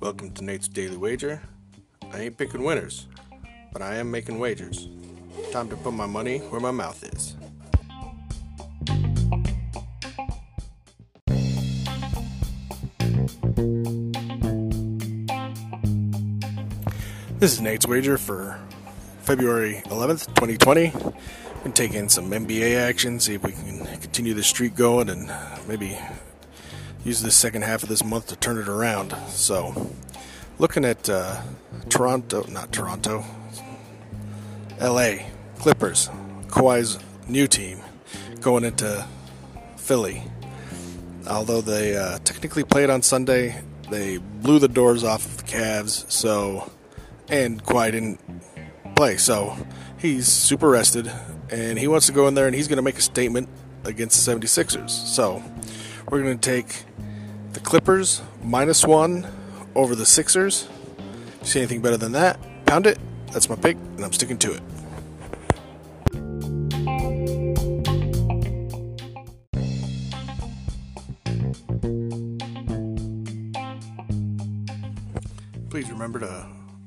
Welcome to Nate's Daily Wager. I ain't picking winners, but I am making wagers. Time to put my money where my mouth is. This is Nate's Wager for February 11th, 2020. Been taking some NBA action, see if we can continue the streak going and maybe use the second half of this month to turn it around. So, looking at uh, Toronto, not Toronto, LA Clippers, Kawhi's new team going into Philly. Although they uh, technically played on Sunday, they blew the doors off of the Cavs. So and Kawhi didn't play. So he's super rested, and he wants to go in there and he's going to make a statement against the 76ers. So we're going to take the Clippers minus one over the Sixers. See anything better than that? Pound it. That's my pick, and I'm sticking to it. Please remember to